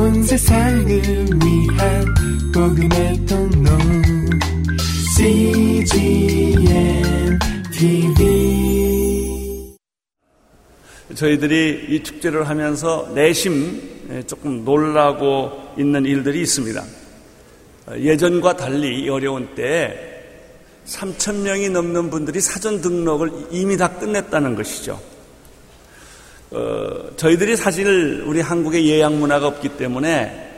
온 세상을 위한 복음의 통로 CGM TV 저희들이 이 축제를 하면서 내심 조금 놀라고 있는 일들이 있습니다. 예전과 달리 어려운 때 3천 명이 넘는 분들이 사전 등록을 이미 다 끝냈다는 것이죠. 어, 저희들이 사실 우리 한국의 예약 문화가 없기 때문에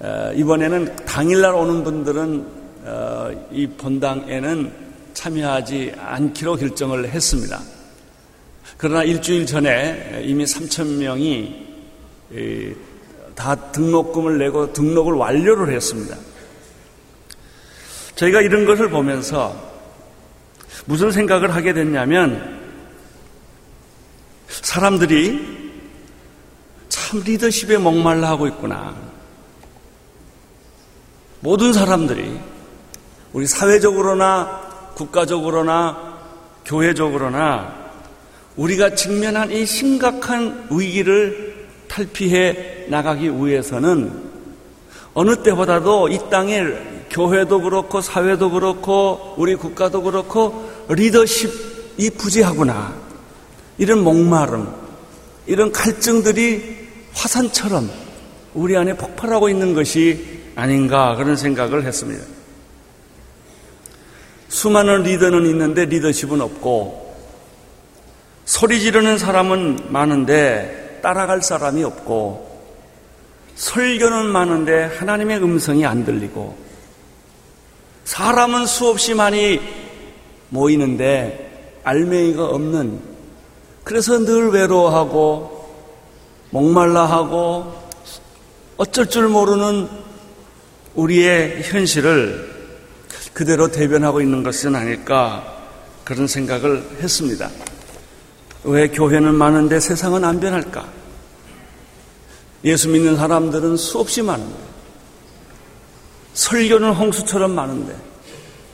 어, 이번에는 당일날 오는 분들은 어, 이 본당에는 참여하지 않기로 결정을 했습니다. 그러나 일주일 전에 이미 3천 명이 다 등록금을 내고 등록을 완료를 했습니다. 저희가 이런 것을 보면서 무슨 생각을 하게 됐냐면 사람들이 참 리더십에 목말라 하고 있구나. 모든 사람들이 우리 사회적으로나 국가적으로나 교회적으로나 우리가 직면한 이 심각한 위기를 탈피해 나가기 위해서는 어느 때보다도 이 땅에 교회도 그렇고 사회도 그렇고 우리 국가도 그렇고 리더십이 부재하구나. 이런 목마름, 이런 갈증들이 화산처럼 우리 안에 폭발하고 있는 것이 아닌가 그런 생각을 했습니다. 수많은 리더는 있는데 리더십은 없고 소리 지르는 사람은 많은데 따라갈 사람이 없고 설교는 많은데 하나님의 음성이 안 들리고 사람은 수없이 많이 모이는데 알맹이가 없는 그래서 늘 외로워하고 목말라하고 어쩔 줄 모르는 우리의 현실을 그대로 대변하고 있는 것은 아닐까 그런 생각을 했습니다. 왜 교회는 많은데 세상은 안 변할까? 예수 믿는 사람들은 수없이 많은데, 설교는 홍수처럼 많은데,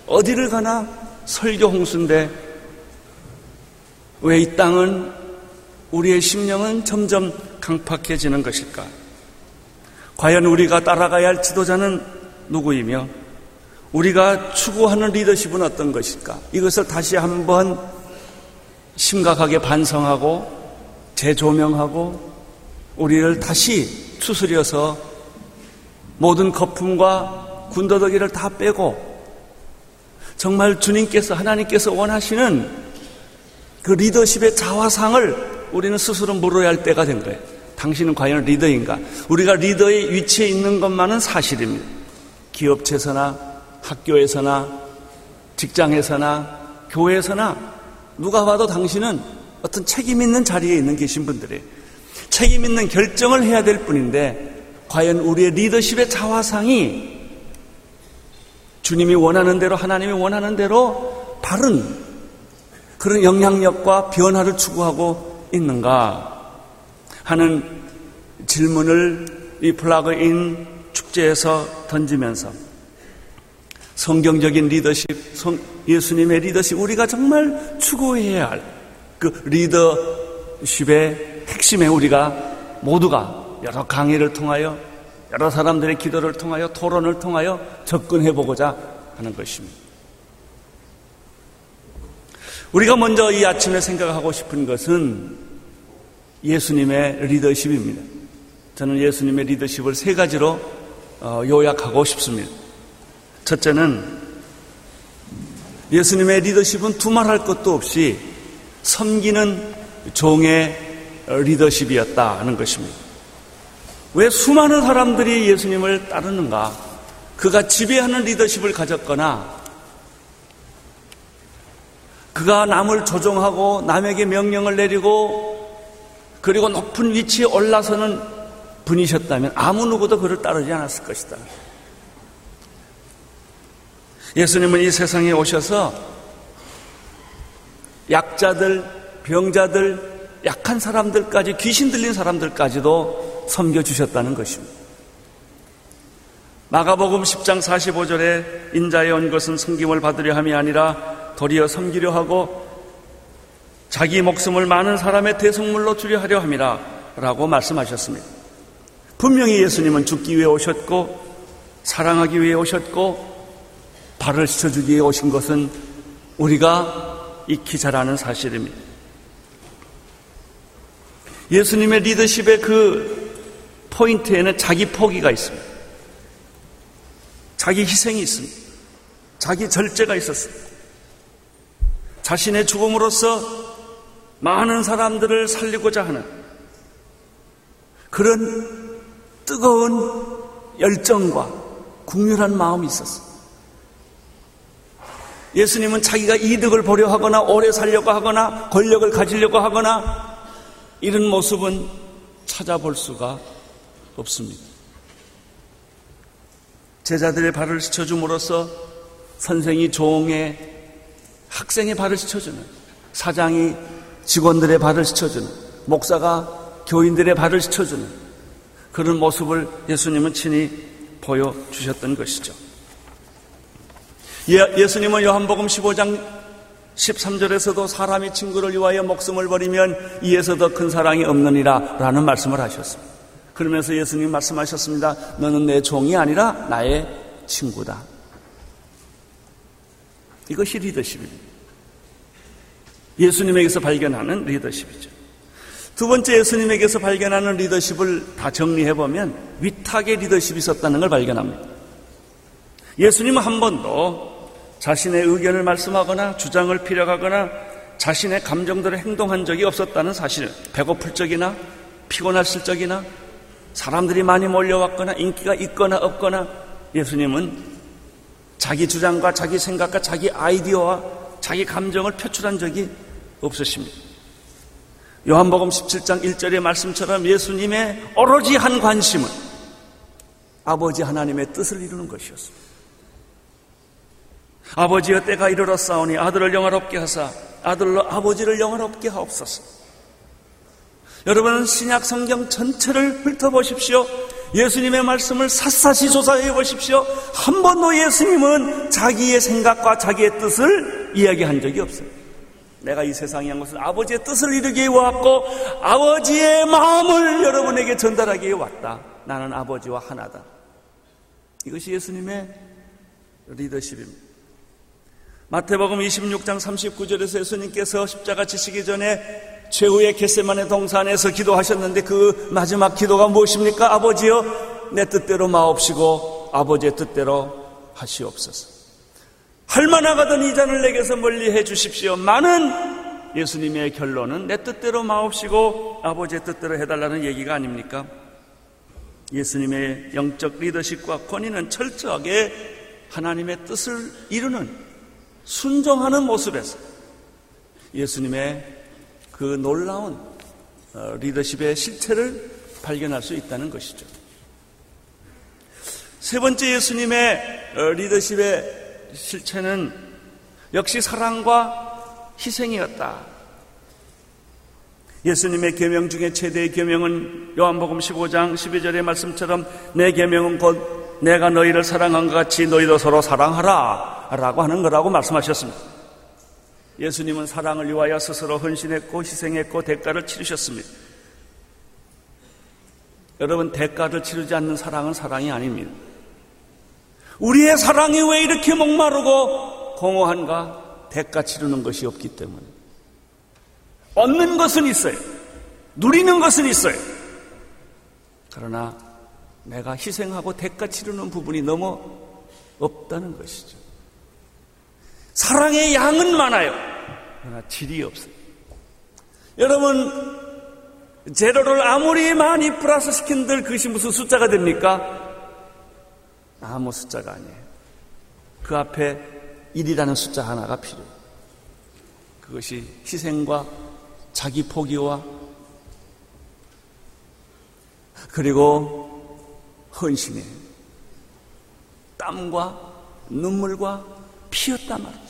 어디를 가나 설교 홍수인데, 왜 이 땅은 우리의 심령은 점점 강팍해지는 것일까? 과연 우리가 따라가야 할 지도자는 누구이며, 우리가 추구하는 리더십은 어떤 것일까? 이것을 다시 한번 심각하게 반성하고 재조명하고 우리를 다시 추스려서 모든 거품과 군더더기를 다 빼고 정말 주님께서 하나님께서 원하시는 그 리더십의 자화상을 우리는 스스로 물어야 할 때가 된 거예요. 당신은 과연 리더인가? 우리가 리더의 위치에 있는 것만은 사실입니다. 기업체에서나 학교에서나 직장에서나 교회에서나 누가 봐도 당신은 어떤 책임 있는 자리에 있는 계신 분들이 책임 있는 결정을 해야 될 뿐인데 과연 우리의 리더십의 자화상이 주님이 원하는 대로 하나님이 원하는 대로 바른 그런 영향력과 변화를 추구하고 있는가 하는 질문을 이 플라그인 축제에서 던지면서 성경적인 리더십, 성, 예수님의 리더십, 우리가 정말 추구해야 할 그 리더십의 핵심에 우리가 모두가 여러 강의를 통하여 여러 사람들의 기도를 통하여 토론을 통하여 접근해 보고자 하는 것입니다. 우리가 먼저 이 아침에 생각하고 싶은 것은 예수님의 리더십입니다. 저는 예수님의 리더십을 세 가지로 어, 요약하고 싶습니다. 첫째는 예수님의 리더십은 두말할 것도 없이 섬기는 종의 리더십이었다 하는 것입니다. 왜 수많은 사람들이 예수님을 따르는가? 그가 지배하는 리더십을 가졌거나 그가 남을 조종하고 남에게 명령을 내리고 그리고 높은 위치에 올라서는 분이셨다면 아무 누구도 그를 따르지 않았을 것이다. 예수님은 이 세상에 오셔서 약자들, 병자들, 약한 사람들까지, 귀신 들린 사람들까지도 섬겨 주셨다는 것입니다. 마가복음 10장 45절에 인자에 온 것은 섬김을 받으려 함이 아니라 도리어 섬기려 하고 자기 목숨을 많은 사람의 대성물로 주려 하려 함이라 라고 말씀하셨습니다. 분명히 예수님은 죽기 위해 오셨고 사랑하기 위해 오셨고 발을 씻어주기 위해 오신 것은 우리가 익히 잘 아는 사실입니다. 예수님의 리더십의 그 포인트에는 자기 포기가 있습니다. 자기 희생이 있습니다. 자기 절제가 있었습니다. 자신의 죽음으로써 많은 사람들을 살리고자 하는 그런 뜨거운 열정과 국률한 마음이 있었습니다. 예수님은 자기가 이득을 보려 하거나 오래 살려고 하거나 권력을 가지려고 하거나 이런 모습은 찾아볼 수가 없습니다. 제자들의 발을 씻어줌으로써 선생이 종의 학생의 발을 씻어주는 사장이 직원들의 발을 씻어주는 목사가 교인들의 발을 씻어주는 그런 모습을 예수님은 친히 보여주셨던 것이죠. 예, 수님은 요한복음 15장 13절에서도 사람이 친구를 위하여 목숨을 버리면 이에서 더 큰 사랑이 없느니라 라는 말씀을 하셨습니다. 그러면서 예수님 말씀하셨습니다. 너는 내 종이 아니라 나의 친구다. 이것이 리더십입니다. 예수님에게서 발견하는 리더십이죠. 두 번째 예수님에게서 발견하는 리더십을 다 정리해보면 위탁의 리더십이 있었다는 걸 발견합니다. 예수님은 한 번도 자신의 의견을 말씀하거나 주장을 피력하거나 자신의 감정대로 행동한 적이 없었다는 사실. 배고플 적이나 피곤했을 적이나 사람들이 많이 몰려왔거나 인기가 있거나 없거나 예수님은 자기 주장과 자기 생각과 자기 아이디어와 자기 감정을 표출한 적이 없으십니다. 요한복음 17장 1절의 말씀처럼 예수님의 오로지 한 관심은 아버지 하나님의 뜻을 이루는 것이었습니다. 아버지여 때가 이르렀사오니 아들을 영화롭게 하사 아들로 아버지를 영화롭게 하옵소서. 여러분 신약 성경 전체를 훑어보십시오. 예수님의 말씀을 샅샅이 조사해 보십시오. 한 번도 예수님은 자기의 생각과 자기의 뜻을 이야기한 적이 없어요. 내가 이 세상에 한 것은 아버지의 뜻을 이루기 왔고 아버지의 마음을 여러분에게 전달하기 위해 왔다. 나는 아버지와 하나다. 이것이 예수님의 리더십입니다. 마태복음 26장 39절에서 예수님께서 십자가 지시기 전에 최후의 겟세만의 동산에서 기도하셨는데 그 마지막 기도가 무엇입니까? 아버지여 내 뜻대로 마옵시고 아버지의 뜻대로 하시옵소서. 할만하가던 이 잔을 내게서 멀리 해 주십시오. 많은 예수님의 결론은 내 뜻대로 마옵시고 아버지의 뜻대로 해달라는 얘기가 아닙니까? 예수님의 영적 리더십과 권위는 철저하게 하나님의 뜻을 이루는 순종하는 모습에서 예수님의 그 놀라운 어, 리더십의 실체를 발견할 수 있다는 것이죠. 세 번째 예수님의 어, 리더십의 실체는 역시 사랑과 희생이었다. 예수님의 계명 중에 최대의 계명은 요한복음 15장 12절의 말씀처럼 내 계명은 곧 내가 너희를 사랑한 것 같이 너희도 서로 사랑하라 라고 하는 거라고 말씀하셨습니다. 예수님은 사랑을 위하여 스스로 헌신했고 희생했고 대가를 치르셨습니다. 여러분, 대가를 치르지 않는 사랑은 사랑이 아닙니다. 우리의 사랑이 왜 이렇게 목마르고 공허한가? 대가 치르는 것이 없기 때문에. 얻는 것은 있어요. 누리는 것은 있어요. 그러나 내가 희생하고 대가 치르는 부분이 너무 없다는 것이죠. 사랑의 양은 많아요. 그러나 질이 없어요. 여러분, 재료를 아무리 많이 플러스 시킨들 그것이 무슨 숫자가 됩니까? 아무 숫자가 아니에요. 그 앞에 1이라는 숫자 하나가 필요해요. 그것이 희생과 자기 포기와 그리고 헌신이에요. 땀과 눈물과 피었단 말이에요.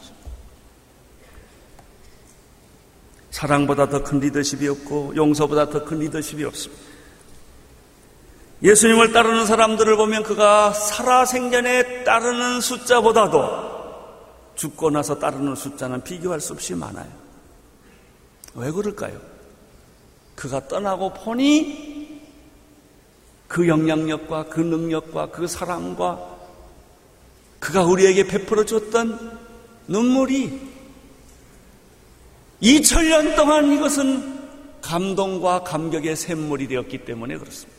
사랑보다 더 큰 리더십이 없고 용서보다 더 큰 리더십이 없습니다. 예수님을 따르는 사람들을 보면 그가 살아생전에 따르는 숫자보다도 죽고 나서 따르는 숫자는 비교할 수 없이 많아요. 왜 그럴까요? 그가 떠나고 보니 그 영향력과 그 능력과 그 사랑과 그가 우리에게 베풀어 줬던 눈물이 2000년 동안 이것은 감동과 감격의 샘물이 되었기 때문에 그렇습니다.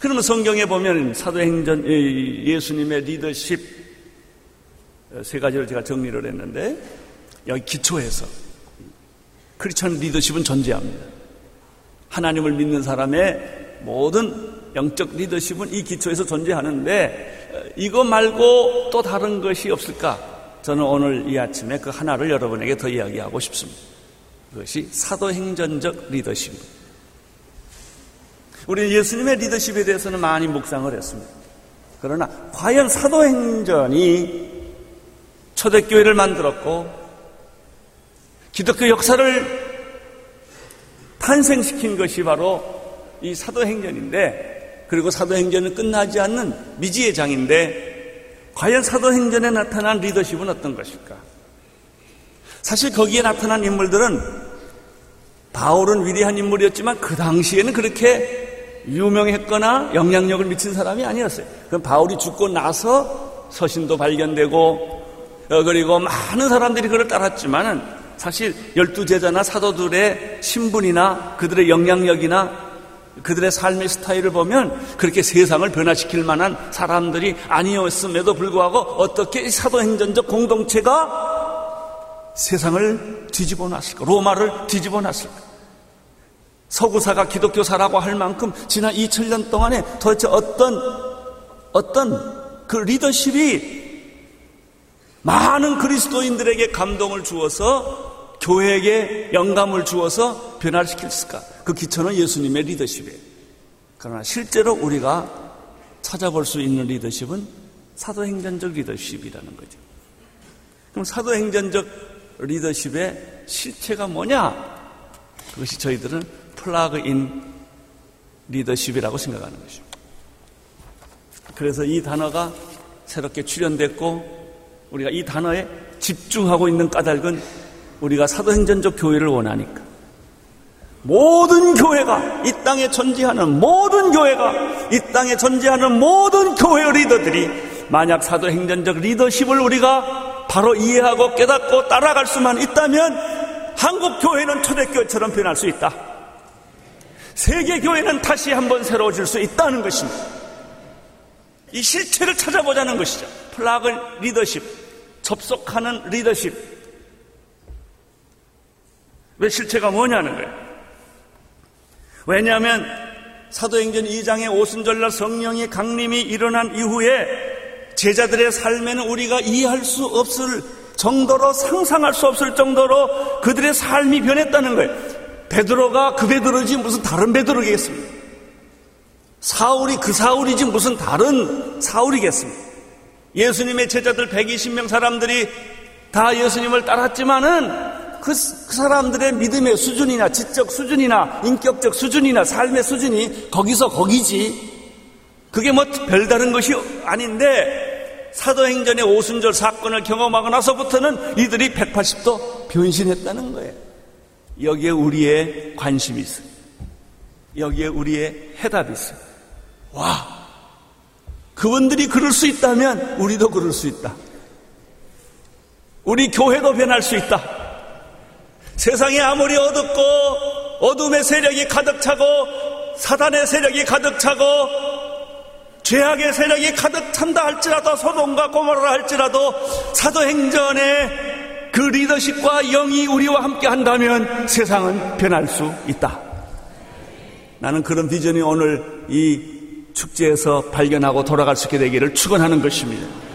그러면 성경에 보면 사도행전 예수님의 리더십 세 가지를 제가 정리를 했는데 여기 기초에서 크리스천 리더십은 존재합니다. 하나님을 믿는 사람의 모든 영적 리더십은 이 기초에서 존재하는데 이거 말고 또 다른 것이 없을까? 저는 오늘 이 아침에 그 하나를 여러분에게 더 이야기하고 싶습니다. 그것이 사도행전적 리더십입니다. 우리 예수님의 리더십에 대해서는 많이 묵상을 했습니다. 그러나 과연 사도행전이 초대교회를 만들었고 기독교 역사를 탄생시킨 것이 바로 이 사도행전인데 그리고 사도행전은 끝나지 않는 미지의 장인데 과연 사도행전에 나타난 리더십은 어떤 것일까? 사실 거기에 나타난 인물들은 바울은 위대한 인물이었지만 그 당시에는 그렇게 유명했거나 영향력을 미친 사람이 아니었어요. 그럼 바울이 죽고 나서 서신도 발견되고 어, 그리고 많은 사람들이 그를 따랐지만은 사실 열두 제자나 사도들의 신분이나 그들의 영향력이나 그들의 삶의 스타일을 보면 그렇게 세상을 변화시킬 만한 사람들이 아니었음에도 불구하고 어떻게 사도행전적 공동체가 세상을 뒤집어 놨을까? 로마를 뒤집어 놨을까? 서구사가 기독교사라고 할 만큼 지난 2000년 동안에 도대체 어떤 어떤 그 리더십이 많은 그리스도인들에게 감동을 주어서 교회에게 영감을 주어서 변화시켰을까? 그 기초는 예수님의 리더십이에요. 그러나 실제로 우리가 찾아볼 수 있는 리더십은 사도행전적 리더십이라는 거죠. 그럼 사도행전적 리더십의 실체가 뭐냐? 그것이 저희들은 플라그인 리더십이라고 생각하는 것이죠. 그래서 이 단어가 새롭게 출연됐고 우리가 이 단어에 집중하고 있는 까닭은 우리가 사도행전적 교회를 원하니까. 모든 교회가 이 땅에 존재하는 모든 교회가 이 땅에 존재하는 모든 교회 리더들이 만약 사도행전적 리더십을 우리가 바로 이해하고 깨닫고 따라갈 수만 있다면 한국 교회는 초대교회처럼 변할 수 있다. 세계 교회는 다시 한번 새로워질 수 있다는 것입니다. 이 실체를 찾아보자는 것이죠. 플라그 리더십, 접속하는 리더십, 왜 실체가 뭐냐는 거예요. 왜냐하면 사도행전 2장의 오순절날 성령의 강림이 일어난 이후에 제자들의 삶에는 우리가 이해할 수 없을 정도로 상상할 수 없을 정도로 그들의 삶이 변했다는 거예요. 베드로가 그 베드로지 무슨 다른 베드로겠습니까? 사울이 그 사울이지 무슨 다른 사울이겠습니까? 예수님의 제자들 120명 사람들이 다 예수님을 따랐지만은 그, 그 사람들의 믿음의 수준이나 지적 수준이나 인격적 수준이나 삶의 수준이 거기서 거기지. 그게 뭐 별다른 것이 아닌데 사도행전의 오순절 사건을 경험하고 나서부터는 이들이 180도 변신했다는 거예요. 여기에 우리의 관심이 있어요. 여기에 우리의 해답이 있어요. 와, 그분들이 그럴 수 있다면 우리도 그럴 수 있다. 우리 교회도 변할 수 있다. 세상이 아무리 어둡고 어둠의 세력이 가득 차고 사단의 세력이 가득 차고 죄악의 세력이 가득 찬다 할지라도 소돔과 고모라 할지라도 사도행전의 그 리더십과 영이 우리와 함께 한다면 세상은 변할 수 있다. 나는 그런 비전이 오늘 이 축제에서 발견하고 돌아갈 수 있게 되기를 축원하는 것입니다.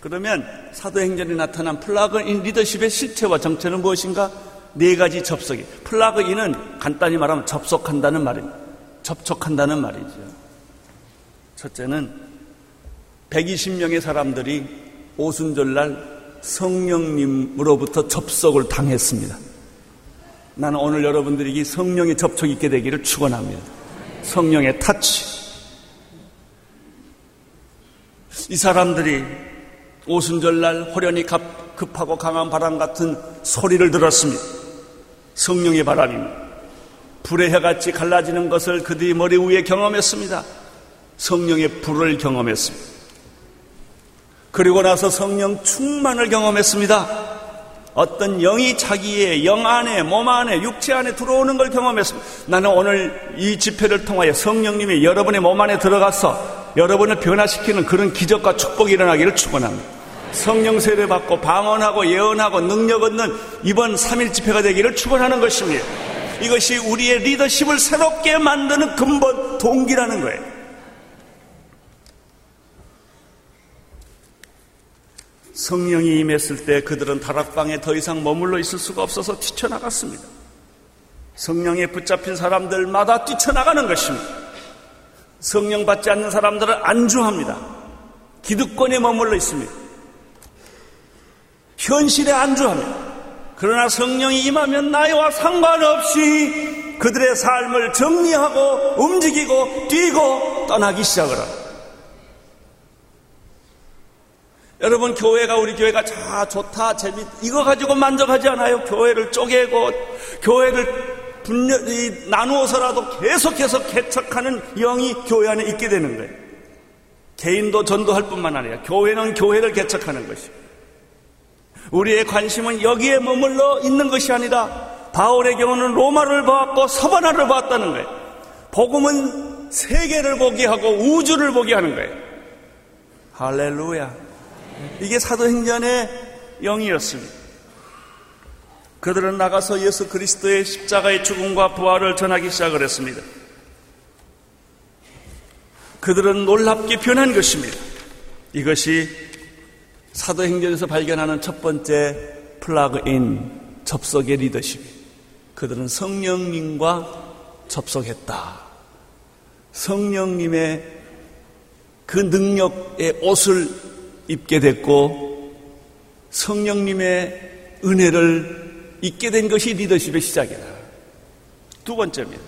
그러면 사도행전에 나타난 플라그인 리더십의 실체와 정체는 무엇인가? 네 가지 접속이. 플라그인은 간단히 말하면 접속한다는 말입니다. 접촉한다는 말이죠. 첫째는 120명의 사람들이 오순절날 성령님으로부터 접속을 당했습니다. 나는 오늘 여러분들이 성령의 접촉이 있게 되기를 축원합니다. 성령의 타치. 이 사람들이 오순절날 호련히 급하고 강한 바람 같은 소리를 들었습니다. 성령의 바람입니다. 불의 해같이 갈라지는 것을 그들이 머리 위에 경험했습니다. 성령의 불을 경험했습니다. 그리고 나서 성령 충만을 경험했습니다. 어떤 영이 자기의 영 안에, 몸 안에, 육체 안에 들어오는 걸 경험했습니다. 나는 오늘 이 집회를 통하여 성령님이 여러분의 몸 안에 들어가서 여러분을 변화시키는 그런 기적과 축복이 일어나기를 축원합니다. 성령 세례 받고 방언하고 예언하고 능력 얻는 이번 3일 집회가 되기를 축원하는 것입니다. 이것이 우리의 리더십을 새롭게 만드는 근본 동기라는 거예요. 성령이 임했을 때 그들은 다락방에 더 이상 머물러 있을 수가 없어서 뛰쳐나갔습니다. 성령에 붙잡힌 사람들마다 뛰쳐나가는 것입니다. 성령 받지 않는 사람들은 안주합니다. 기득권에 머물러 있습니다. 현실에 안주합니다. 그러나 성령이 임하면 나이와 상관없이 그들의 삶을 정리하고 움직이고 뛰고 떠나기 시작을 합니다. 여러분 교회가 우리 교회가 자 좋다 재밌 이거 가지고 만족하지 않아요. 교회를 쪼개고 교회를 분열이 나누어서라도 계속해서 개척하는 영이 교회 안에 있게 되는 거예요. 개인도 전도할 뿐만 아니라 교회는 교회를 개척하는 것이. 우리의 관심은 여기에 머물러 있는 것이 아니라 바울의 경우는 로마를 보았고 서바나를 보았다는 거예요. 복음은 세계를 보게 하고 우주를 보게 하는 거예요. 할렐루야. 이게 사도행전의 영이었습니다. 그들은 나가서 예수 그리스도의 십자가의 죽음과 부활을 전하기 시작을 했습니다. 그들은 놀랍게 변한 것입니다. 이것이 사도행전에서 발견하는 첫 번째 플라그인 접속의 리더십. 그들은 성령님과 접속했다. 성령님의 그 능력의 옷을 입게 됐고 성령님의 은혜를 잊게 된 것이 리더십의 시작이다. 두 번째입니다.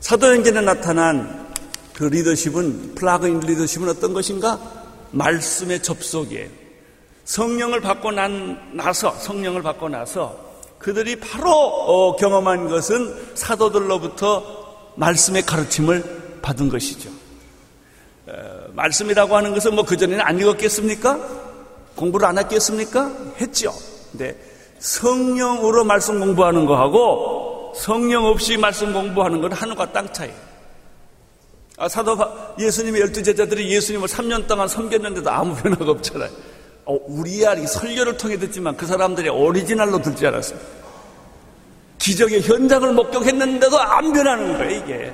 사도행전에 나타난 그 리더십은 플라그인 리더십은 어떤 것인가? 말씀의 접속이에요. 성령을 받고 난 나서 성령을 받고 나서 그들이 바로 어, 경험한 것은 사도들로부터 말씀의 가르침을 받은 것이죠. 말씀이라고 하는 것은 뭐 그전에는 안 읽었겠습니까? 공부를 안 했겠습니까? 했죠. 근데 성령으로 말씀 공부하는 거하고 성령 없이 말씀 공부하는 건 하늘과 땅 차이. 아, 사도 예수님의 열두 제자들이 예수님을 3년 동안 섬겼는데도 아무 변화가 없잖아요. 어, 우리야 설교를 통해 듣지만 그 사람들이 오리지널로 듣지 않았어요. 기적의 현장을 목격했는데도 안 변하는 거예요, 이게.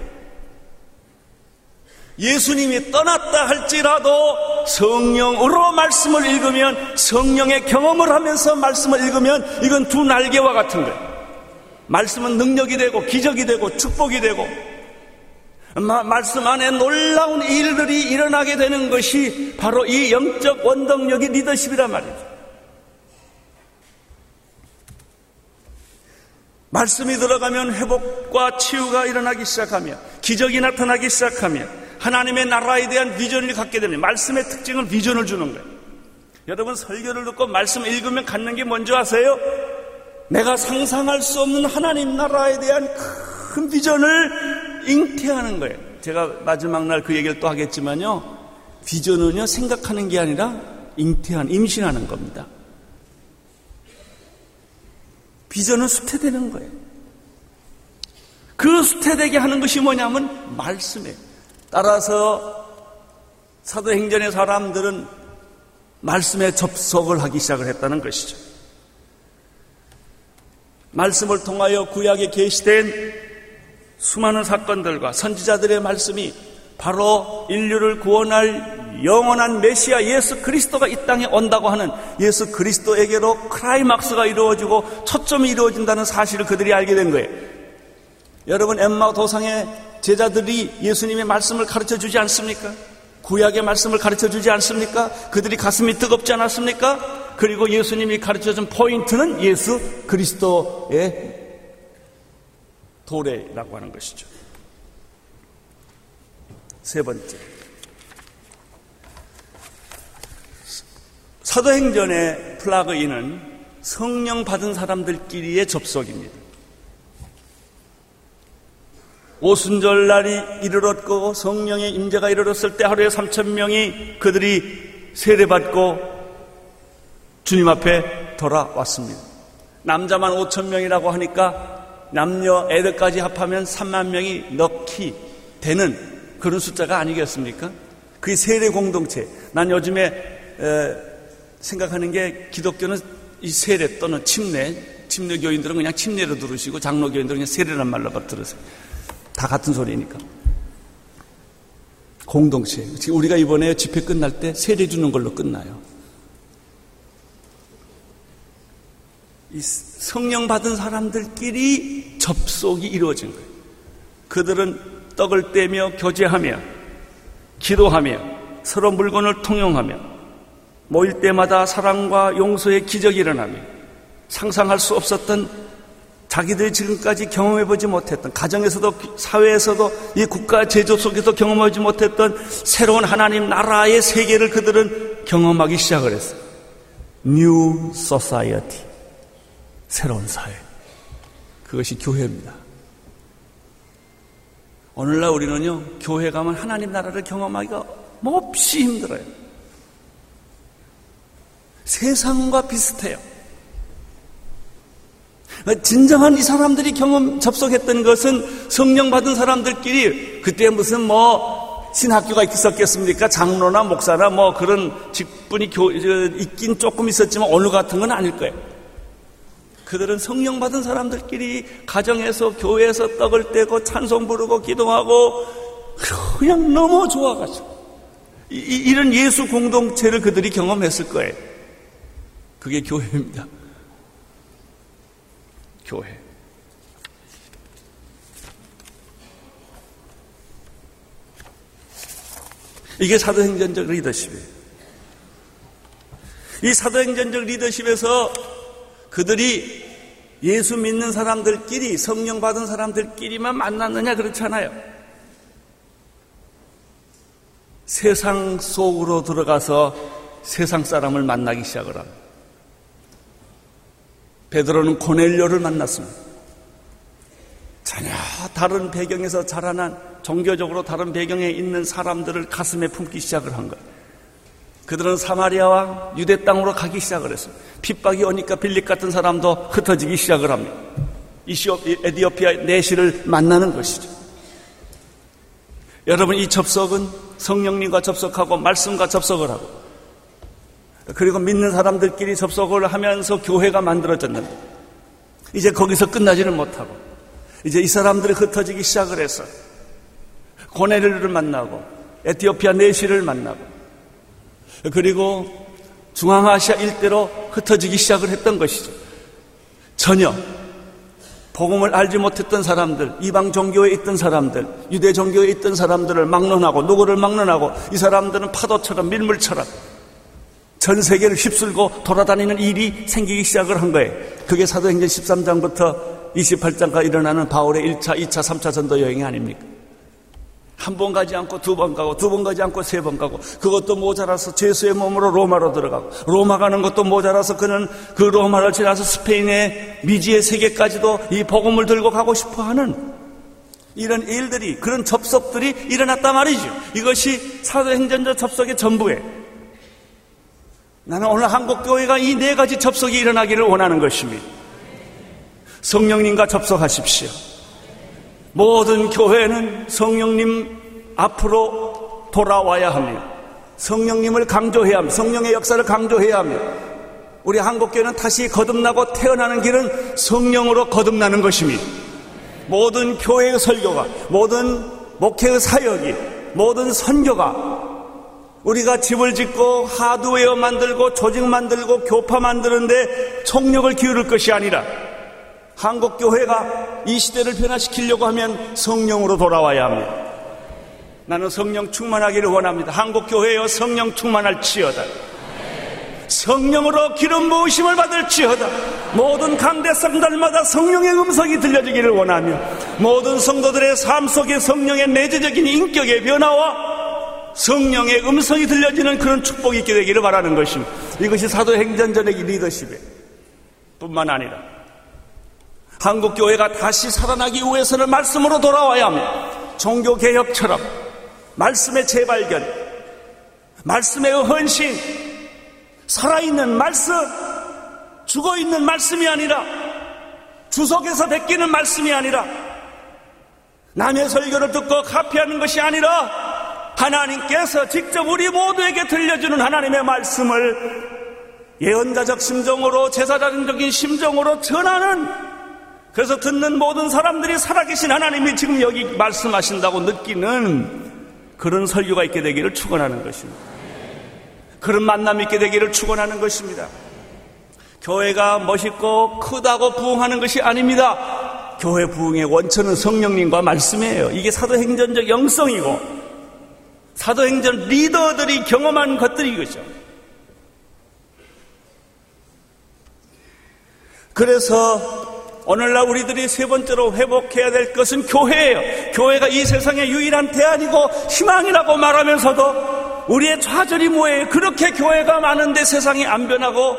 예수님이 떠났다 할지라도 성령으로 말씀을 읽으면 성령의 경험을 하면서 말씀을 읽으면 이건 두 날개와 같은 거예요. 말씀은 능력이 되고 기적이 되고 축복이 되고 마, 말씀 안에 놀라운 일들이 일어나게 되는 것이 바로 이 영적 원동력이 리더십이란 말이죠. 말씀이 들어가면 회복과 치유가 일어나기 시작하며 기적이 나타나기 시작하며 하나님의 나라에 대한 비전을 갖게 되는 말씀의 특징은 비전을 주는 거예요. 여러분 설교를 듣고 말씀 읽으면 갖는 게 뭔지 아세요? 내가 상상할 수 없는 하나님 나라에 대한 큰 비전을 잉태하는 거예요. 제가 마지막 날 그 얘기를 또 하겠지만요. 비전은요 생각하는 게 아니라 잉태한 임신하는 겁니다. 비전은 수태되는 거예요. 그 수태되게 하는 것이 뭐냐면 말씀이에요. 따라서 사도행전의 사람들은 말씀에 접속을 하기 시작을 했다는 것이죠. 말씀을 통하여 구약에 계시된 수많은 사건들과 선지자들의 말씀이 바로 인류를 구원할 영원한 메시아 예수 그리스도가 이 땅에 온다고 하는 예수 그리스도에게로 크라이막스가 이루어지고 초점이 이루어진다는 사실을 그들이 알게 된 거예요. 여러분 엠마 도상의 제자들이 예수님의 말씀을 가르쳐 주지 않습니까? 구약의 말씀을 가르쳐 주지 않습니까? 그들이 가슴이 뜨겁지 않았습니까? 그리고 예수님이 가르쳐 준 포인트는 예수 그리스도의 도래라고 하는 것이죠. 세 번째. 사도행전의 플라그인은 성령 받은 사람들끼리의 접속입니다. 오순절 날이 이르렀고 성령의 임재가 이르렀을 때 하루에 3천 명이 그들이 세례받고 주님 앞에 돌아왔습니다. 남자만 5천 명이라고 하니까 남녀 애들까지 합하면 3만 명이 넣기 되는 그런 숫자가 아니겠습니까? 그게 세례 공동체. 난 요즘에 에, 생각하는 게 기독교는 이 세례 또는 침례, 침례 교인들은 그냥 침례로 들으시고 장로 교인들은 그냥 세례란 말로 들으세요. 다 같은 소리니까. 공동체. 우리가 이번에 집회 끝날 때 세례 주는 걸로 끝나요. 성령 받은 사람들끼리 접속이 이루어진 거예요. 그들은 떡을 떼며 교제하며 기도하며 서로 물건을 통용하며 모일 때마다 사랑과 용서의 기적이 일어나며 상상할 수 없었던 자기들이 지금까지 경험해보지 못했던 가정에서도 사회에서도 이 국가 제조 속에서 경험하지 못했던 새로운 하나님 나라의 세계를 그들은 경험하기 시작을 했어요. New Society. 새로운 사회. 그것이 교회입니다. 오늘날 우리는요, 교회 가면 하나님 나라를 경험하기가 몹시 힘들어요. 세상과 비슷해요. 진정한 이 사람들이 경험 접속했던 것은 성령 받은 사람들끼리 그때 무슨 뭐 신학교가 있었겠습니까? 장로나 목사나 뭐 그런 직분이 교, 있긴 조금 있었지만 오늘 같은 건 아닐 거예요. 그들은 성령 받은 사람들끼리 가정에서 교회에서 떡을 떼고 찬송 부르고 기도하고 그냥 너무 좋아가지고 이, 이런 예수 공동체를 그들이 경험했을 거예요. 그게 교회입니다. 교회. 이게 사도행전적 리더십이에요. 이 사도행전적 리더십에서 그들이 예수 믿는 사람들끼리 성령 받은 사람들끼리만 만났느냐 그렇잖아요. 세상 속으로 들어가서 세상 사람을 만나기 시작을 합니다. 베드로는 고넬료를 만났습니다. 전혀 다른 배경에서 자라난 종교적으로 다른 배경에 있는 사람들을 가슴에 품기 시작을 한 거예요. 그들은 사마리아와 유대 땅으로 가기 시작을 했어요. 핍박이 오니까 빌립 같은 사람도 흩어지기 시작을 합니다. 에디오피아 내시를 만나는 것이죠. 여러분 이 접속은 성령님과 접속하고 말씀과 접속을 하고 그리고 믿는 사람들끼리 접속을 하면서 교회가 만들어졌는데 이제 거기서 끝나지는 못하고 이제 이 사람들이 흩어지기 시작을 해서 고네르를 만나고 에티오피아 내시를 만나고 그리고 중앙아시아 일대로 흩어지기 시작을 했던 것이죠. 전혀 복음을 알지 못했던 사람들, 이방 종교에 있던 사람들, 유대 종교에 있던 사람들을 막론하고 누구를 막론하고 이 사람들은 파도처럼 밀물처럼 전 세계를 휩쓸고 돌아다니는 일이 생기기 시작을 한 거예요. 그게 사도행전 13장부터 28장까지 일어나는 바울의 1차, 2차, 3차 전도 여행이 아닙니까? 한 번 가지 않고 두 번 가고 두 번 가지 않고 세 번 가고 그것도 모자라서 제수의 몸으로 로마로 들어가고 로마 가는 것도 모자라서 그는 그 로마를 지나서 스페인의 미지의 세계까지도 이 복음을 들고 가고 싶어 하는 이런 일들이 그런 접속들이 일어났단 말이죠. 이것이 사도행전적 접속의 전부예요. 나는 오늘 한국 교회가 이 네 가지 접속이 일어나기를 원하는 것입니다. 성령님과 접속하십시오. 모든 교회는 성령님 앞으로 돌아와야 합니다. 성령님을 강조해야 합니다. 성령의 역사를 강조해야 합니다. 우리 한국교회는 다시 거듭나고 태어나는 길은 성령으로 거듭나는 것입니다. 모든 교회의 설교가, 모든 목회의 사역이, 모든 선교가 우리가 집을 짓고 하드웨어 만들고 조직 만들고 교파 만드는데 총력을 기울일 것이 아니라 한국 교회가 이 시대를 변화시키려고 하면 성령으로 돌아와야 합니다. 나는 성령 충만하기를 원합니다. 한국 교회여 성령 충만할 지어다. 성령으로 기름 부으심을 받을 지어다. 모든 강대성들마다 성령의 음성이 들려지기를 원하며 모든 성도들의 삶 속에 성령의 내재적인 인격의 변화와 성령의 음성이 들려지는 그런 축복이 있게 되기를 바라는 것입니다. 이것이 사도행전전의 리더십에 뿐만 아니라 한국 교회가 다시 살아나기 위해서는 말씀으로 돌아와야 합니다. 종교 개혁처럼 말씀의 재발견, 말씀의 헌신, 살아있는 말씀, 죽어 있는 말씀이 아니라 주석에서 베끼는 말씀이 아니라 남의 설교를 듣고 카피하는 것이 아니라 하나님께서 직접 우리 모두에게 들려주는 하나님의 말씀을 예언가적 심정으로 제사장적인 심정으로 전하는 그래서 듣는 모든 사람들이 살아계신 하나님이 지금 여기 말씀하신다고 느끼는 그런 설교가 있게 되기를 축원하는 것입니다. 그런 만남이 있게 되기를 축원하는 것입니다. 교회가 멋있고 크다고 부흥하는 것이 아닙니다. 교회 부흥의 원천은 성령님과 말씀이에요. 이게 사도행전적 영성이고 사도행전 리더들이 경험한 것들이겠죠. 그래서 오늘날 우리들이 세 번째로 회복해야 될 것은 교회예요. 교회가 이 세상의 유일한 대안이고 희망이라고 말하면서도 우리의 좌절이 뭐예요? 그렇게 교회가 많은데 세상이 안 변하고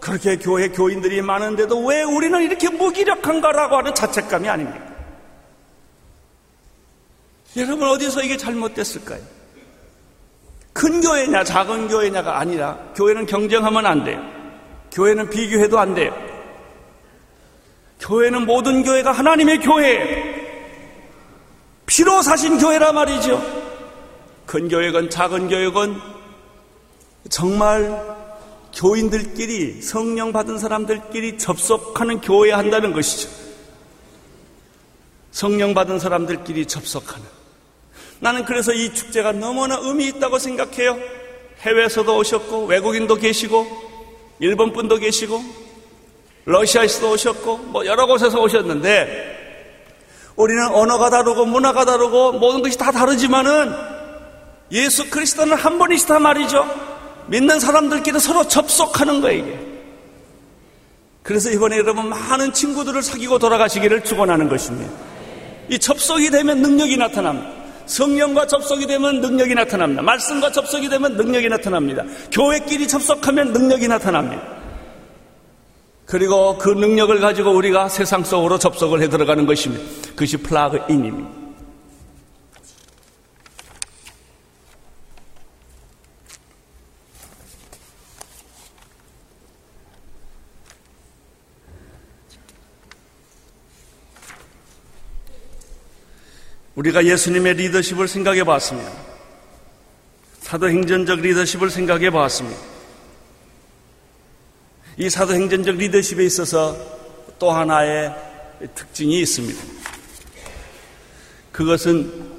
그렇게 교회 교인들이 많은데도 왜 우리는 이렇게 무기력한가라고 하는 자책감이 아닙니까? 여러분 어디서 이게 잘못됐을까요? 큰 교회냐 작은 교회냐가 아니라 교회는 경쟁하면 안 돼요. 교회는 비교해도 안 돼요. 교회는 모든 교회가 하나님의 교회예요. 피로 사신 교회라 말이죠. 큰 교회건 작은 교회건 정말 교인들끼리 성령 받은 사람들끼리 접속하는 교회 한다는 것이죠. 성령 받은 사람들끼리 접속하는. 나는 그래서 이 축제가 너무나 의미 있다고 생각해요. 해외에서도 오셨고 외국인도 계시고 일본 분도 계시고 러시아에서도 오셨고 뭐 여러 곳에서 오셨는데 우리는 언어가 다르고 문화가 다르고 모든 것이 다 다르지만은 예수 그리스도는 한 분이시다 말이죠. 믿는 사람들끼리 서로 접속하는 거예요, 이게. 그래서 이번에 여러분 많은 친구들을 사귀고 돌아가시기를 축원하는 것입니다. 이 접속이 되면 능력이 나타납니다. 성령과 접속이 되면 능력이 나타납니다. 말씀과 접속이 되면 능력이 나타납니다. 교회끼리 접속하면 능력이 나타납니다. 그리고 그 능력을 가지고 우리가 세상 속으로 접속을 해 들어가는 것입니다. 그것이 플라그인입니다. 우리가 예수님의 리더십을 생각해 봤습니다. 사도행전적 리더십을 생각해 봤습니다. 이 사도행전적 리더십에 있어서 또 하나의 특징이 있습니다. 그것은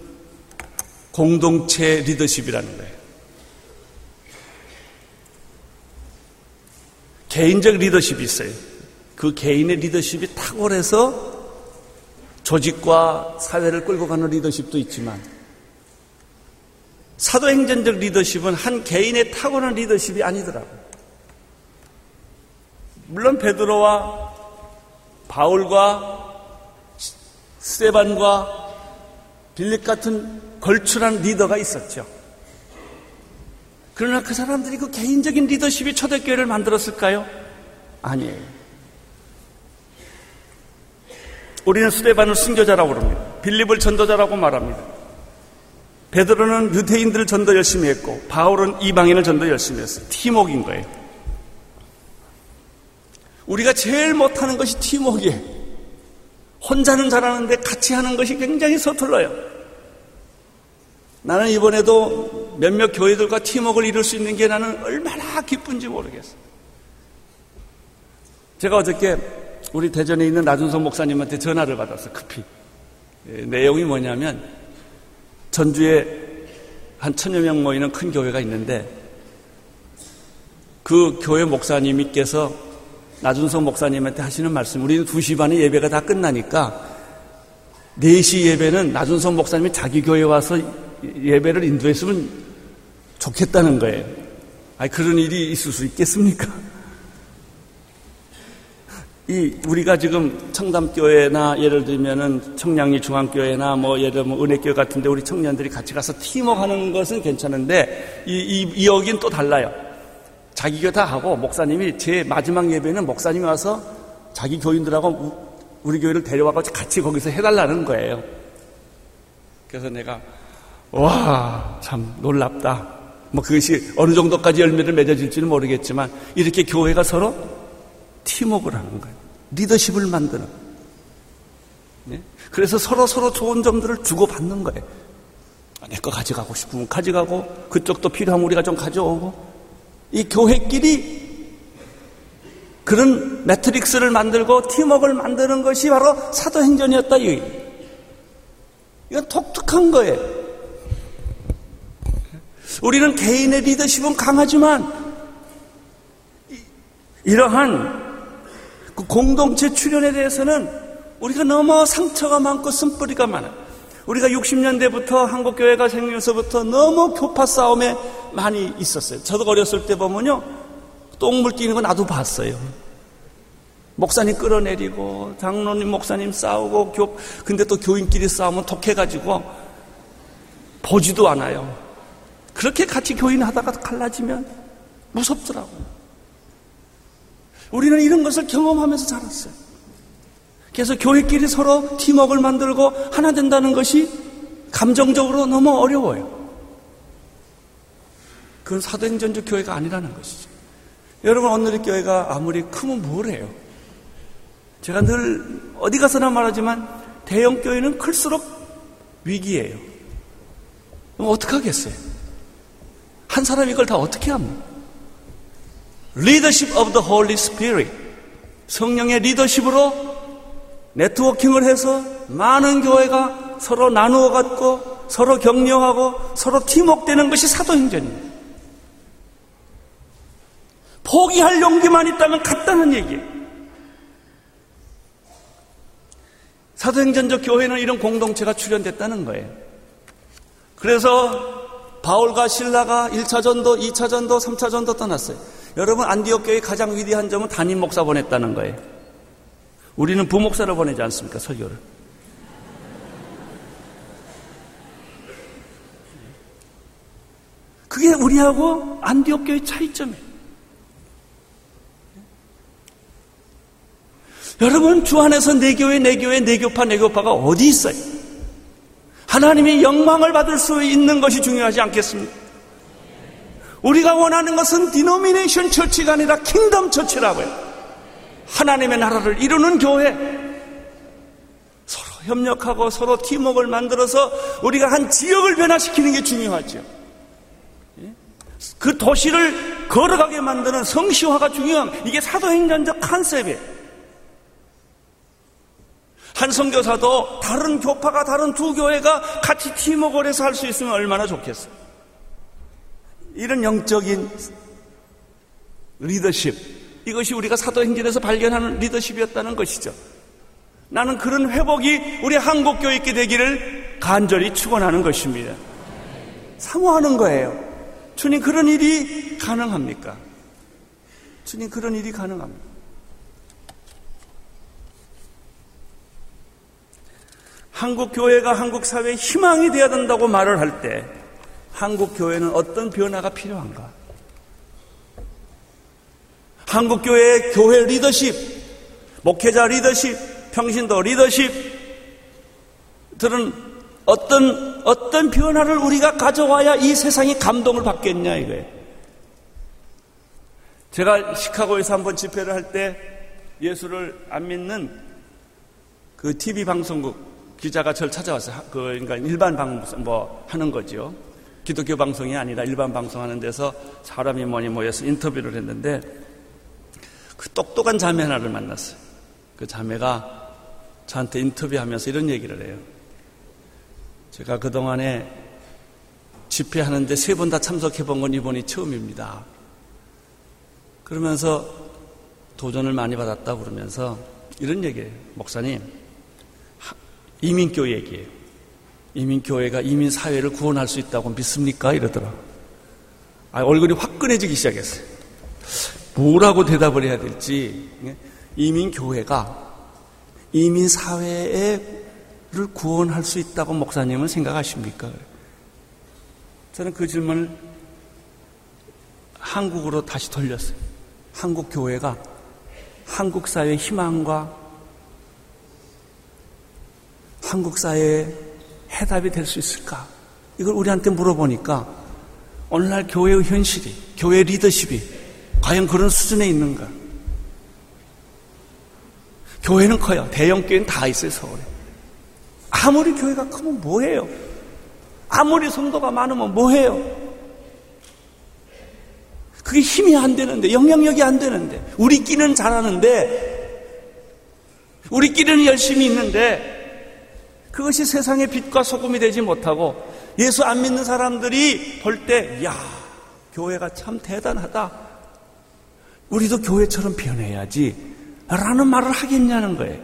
공동체 리더십이라는 거예요. 개인적 리더십이 있어요. 그 개인의 리더십이 탁월해서 조직과 사회를 끌고 가는 리더십도 있지만 사도행전적 리더십은 한 개인의 타고난 리더십이 아니더라고요. 물론 베드로와 바울과 스테반과 빌립 같은 걸출한 리더가 있었죠. 그러나 그 사람들이 그 개인적인 리더십이 초대교회를 만들었을까요? 아니에요. 우리는 스테반을 순교자라고 그럽니다. 빌립을 전도자라고 말합니다. 베드로는 유대인들을 전도 열심히 했고 바울은 이방인을 전도 열심히 했어요. 팀웍인 거예요. 우리가 제일 못하는 것이 팀웍이에요. 혼자는 잘하는데 같이 하는 것이 굉장히 서툴러요. 나는 이번에도 몇몇 교회들과 팀웍을 이룰 수 있는 게 나는 얼마나 기쁜지 모르겠어요. 제가 어저께 우리 대전에 있는 나준성 목사님한테 전화를 받았어, 급히. 예, 내용이 뭐냐면, 전주에 한 천여 명 모이는 큰 교회가 있는데, 그 교회 목사님께서 나준성 목사님한테 하시는 말씀, 우리는 2시 반에 예배가 다 끝나니까, 4시 예배는 나준성 목사님이 자기 교회 와서 예배를 인도했으면 좋겠다는 거예요. 아니, 그런 일이 있을 수 있겠습니까? 이 우리가 지금 청담교회나 예를 들면은 청량리 중앙교회나 뭐 예를 들면 은혜교회 같은데 우리 청년들이 같이 가서 팀워크 하는 것은 괜찮은데 이, 이, 이 여긴 또 달라요. 자기 교다 하고 목사님이 제 마지막 예배는 목사님이 와서 자기 교인들하고 우리 교회를 데려와서 같이 거기서 해달라는 거예요. 그래서 내가 와, 참 놀랍다. 뭐 그것이 어느 정도까지 열매를 맺어질지는 모르겠지만 이렇게 교회가 서로 팀워크를 하는 거예요. 리더십을 만드는. 네? 그래서 서로 서로 좋은 점들을 주고받는 거예요. 아, 내거 가져가고 싶으면 가져가고 그쪽도 필요하면 우리가 좀 가져오고 이 교회끼리 그런 매트릭스를 만들고 팀워크를 만드는 것이 바로 사도행전이었다. 이건 독특한 거예요. 우리는 개인의 리더십은 강하지만 이러한 그 공동체 출연에 대해서는 우리가 너무 상처가 많고 쓴뿌리가 많아요. 우리가 60년대부터 한국교회가 생기면서부터 너무 교파 싸움에 많이 있었어요. 저도 어렸을 때 보면요. 똥물 뛰는 거 나도 봤어요. 목사님 끌어내리고, 장로님, 목사님 싸우고, 교, 근데 또 교인끼리 싸우면 독해가지고, 보지도 않아요. 그렇게 같이 교인하다가 갈라지면 무섭더라고요. 우리는 이런 것을 경험하면서 자랐어요. 그래서 교회끼리 서로 팀워크를 만들고 하나 된다는 것이 감정적으로 너무 어려워요. 그건 사도행전적 교회가 아니라는 것이죠. 여러분 오늘의 교회가 아무리 크면 뭘 해요? 제가 늘 어디 가서나 말하지만 대형 교회는 클수록 위기예요. 그럼 어떡하겠어요? 한 사람이 이걸 다 어떻게 합니까? Leadership of the Holy Spirit. 성령의 리더십으로 네트워킹을 해서 많은 교회가 서로 나누어 갖고 서로 격려하고 서로 팀웍되는 것이 사도행전입니다. 포기할 용기만 있다면 같다는 얘기예요. 사도행전적 교회는 이런 공동체가 출현됐다는 거예요. 그래서 바울과 신라가 1차 전도, 2차 전도, 3차 전도 떠났어요. 여러분 안디옥 교회 가장 위대한 점은 담임 목사 보냈다는 거예요. 우리는 부목사를 보내지 않습니까? 설교를. 그게 우리하고 안디옥 교회 차이점이에요. 여러분 주 안에서 내 교회, 내 교회, 내 교파, 내 교파가 어디 있어요? 하나님의 영광을 받을 수 있는 것이 중요하지 않겠습니까? 우리가 원하는 것은 denomination church가 아니라 kingdom church라고요. 하나님의 나라를 이루는 교회. 서로 협력하고 서로 팀워크를 만들어서 우리가 한 지역을 변화시키는 게 중요하죠. 예? 그 도시를 걸어가게 만드는 성시화가 중요한 이게 사도행전적 컨셉이에요. 한 선교사도 다른 교파가 다른 두 교회가 같이 팀워크를 해서 할 수 있으면 얼마나 좋겠어요. 이런 영적인 리더십 이것이 우리가 사도행전에서 발견하는 리더십이었다는 것이죠. 나는 그런 회복이 우리 한국 교회 있게 되기를 간절히 축원하는 것입니다. 사모하는 거예요. 주님 그런 일이 가능합니까? 주님 그런 일이 가능합니까? 한국 교회가 한국 사회의 희망이 되어야 된다고 말을 할 때 한국 교회는 어떤 변화가 필요한가? 한국 교회의 교회 리더십, 목회자 리더십, 평신도 리더십들은 어떤 어떤 변화를 우리가 가져와야 이 세상이 감동을 받겠냐 이거예요. 제가 시카고에서 한번 집회를 할 때 예수를 안 믿는 그 TV 방송국 기자가 저를 찾아왔어요. 그, 그러니까 일반 방송, 뭐, 하는 거죠. 기독교 방송이 아니라 일반 방송하는 데서 사람이 뭐니 모여서 인터뷰를 했는데 그 똑똑한 자매 하나를 만났어요. 그 자매가 저한테 인터뷰하면서 이런 얘기를 해요. 제가 그동안에 집회하는데 세 번 다 참석해 본 건 이번이 처음입니다. 그러면서 도전을 많이 받았다 그러면서 이런 얘기예요. 목사님, 이민교 얘기예요. 이민교회가 이민사회를 구원할 수 있다고 믿습니까? 이러더라. 아, 얼굴이 화끈해지기 시작했어요. 뭐라고 대답을 해야 될지. 예? 이민교회가 이민사회를 구원할 수 있다고 목사님은 생각하십니까? 저는 그 질문을 한국으로 다시 돌렸어요. 한국 교회가 한국 사회의 희망과 한국 사회의 해답이 될 수 있을까? 이걸 우리한테 물어보니까 오늘날 교회의 현실이, 교회 리더십이 과연 그런 수준에 있는가? 교회는 커요. 대형 교회는 다 있어요, 서울에. 아무리 교회가 크면 뭐해요? 아무리 성도가 많으면 뭐해요? 그게 힘이 안 되는데, 영향력이 안 되는데, 우리끼리는 잘하는데, 우리끼리는 열심히 있는데, 그것이 세상의 빛과 소금이 되지 못하고, 예수 안 믿는 사람들이 볼 때, 야, 교회가 참 대단하다. 우리도 교회처럼 변해야지. 라는 말을 하겠냐는 거예요.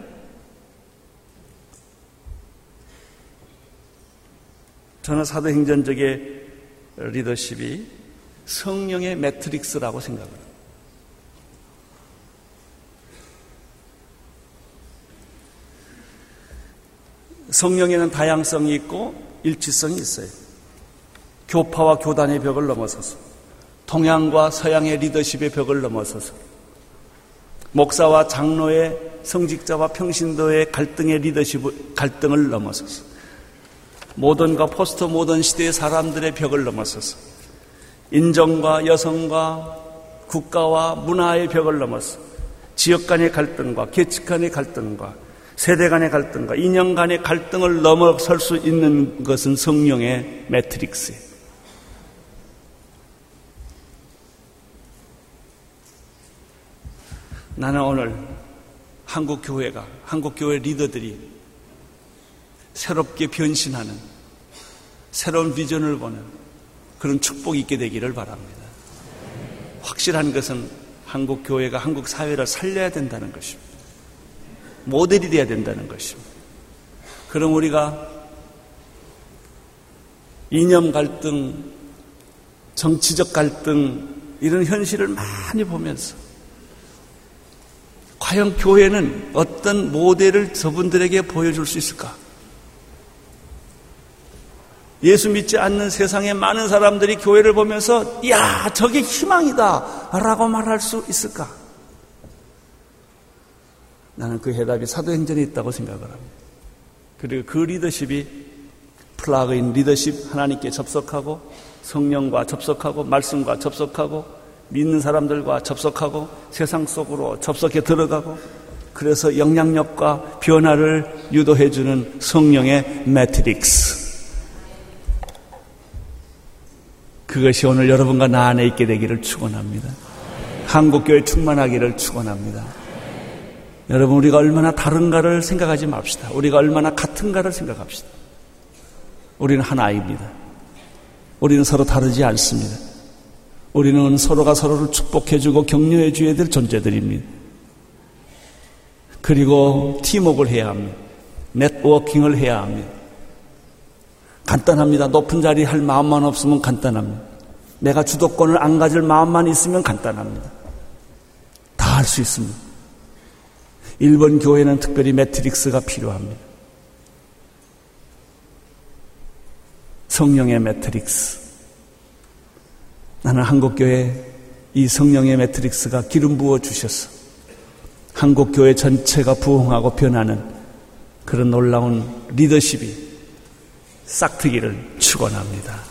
저는 사도행전적의 리더십이 성령의 매트릭스라고 생각합니다. 성령에는 다양성이 있고 일치성이 있어요. 교파와 교단의 벽을 넘어서서 동양과 서양의 리더십의 벽을 넘어서서 목사와 장로의 성직자와 평신도의 갈등의 리더십 갈등을 넘어서서 모던과 포스트 모던 시대의 사람들의 벽을 넘어서서 인정과 여성과 국가와 문화의 벽을 넘어서 지역 간의 갈등과 계층 간의 갈등과 세대 간의 갈등과 인연 간의 갈등을 넘어설 수 있는 것은 성령의 매트릭스예요. 나는 오늘 한국 교회가 한국 교회 리더들이 새롭게 변신하는 새로운 비전을 보는 그런 축복이 있게 되기를 바랍니다. 확실한 것은 한국 교회가 한국 사회를 살려야 된다는 것입니다. 모델이 되어야 된다는 것입니다. 그럼 우리가 이념 갈등, 정치적 갈등, 이런 현실을 많이 보면서 과연 교회는 어떤 모델을 저분들에게 보여줄 수 있을까? 예수 믿지 않는 세상의 많은 사람들이 교회를 보면서, 야, 저게 희망이다! 라고 말할 수 있을까? 나는 그 해답이 사도행전에 있다고 생각을 합니다. 그리고 그 리더십이 플라그인 리더십 하나님께 접속하고 성령과 접속하고 말씀과 접속하고 믿는 사람들과 접속하고 세상 속으로 접속해 들어가고 그래서 영향력과 변화를 유도해 주는 성령의 매트릭스. 그것이 오늘 여러분과 나 안에 있게 되기를 축원합니다. 한국 교회 충만하기를 축원합니다. 여러분 우리가 얼마나 다른가를 생각하지 맙시다. 우리가 얼마나 같은가를 생각합시다. 우리는 하나입니다. 우리는 서로 다르지 않습니다. 우리는 서로가 서로를 축복해주고 격려해줘야 될 존재들입니다. 그리고 팀웍을 해야 합니다. 네트워킹을 해야 합니다. 간단합니다. 높은 자리 할 마음만 없으면 간단합니다. 내가 주도권을 안 가질 마음만 있으면 간단합니다. 다 할 수 있습니다. 일본 교회는 특별히 매트릭스가 필요합니다. 성령의 매트릭스. 나는 한국교회 이 성령의 매트릭스가 기름 부어 주셔서 한국교회 전체가 부흥하고 변하는 그런 놀라운 리더십이 싹트기를 축원합니다.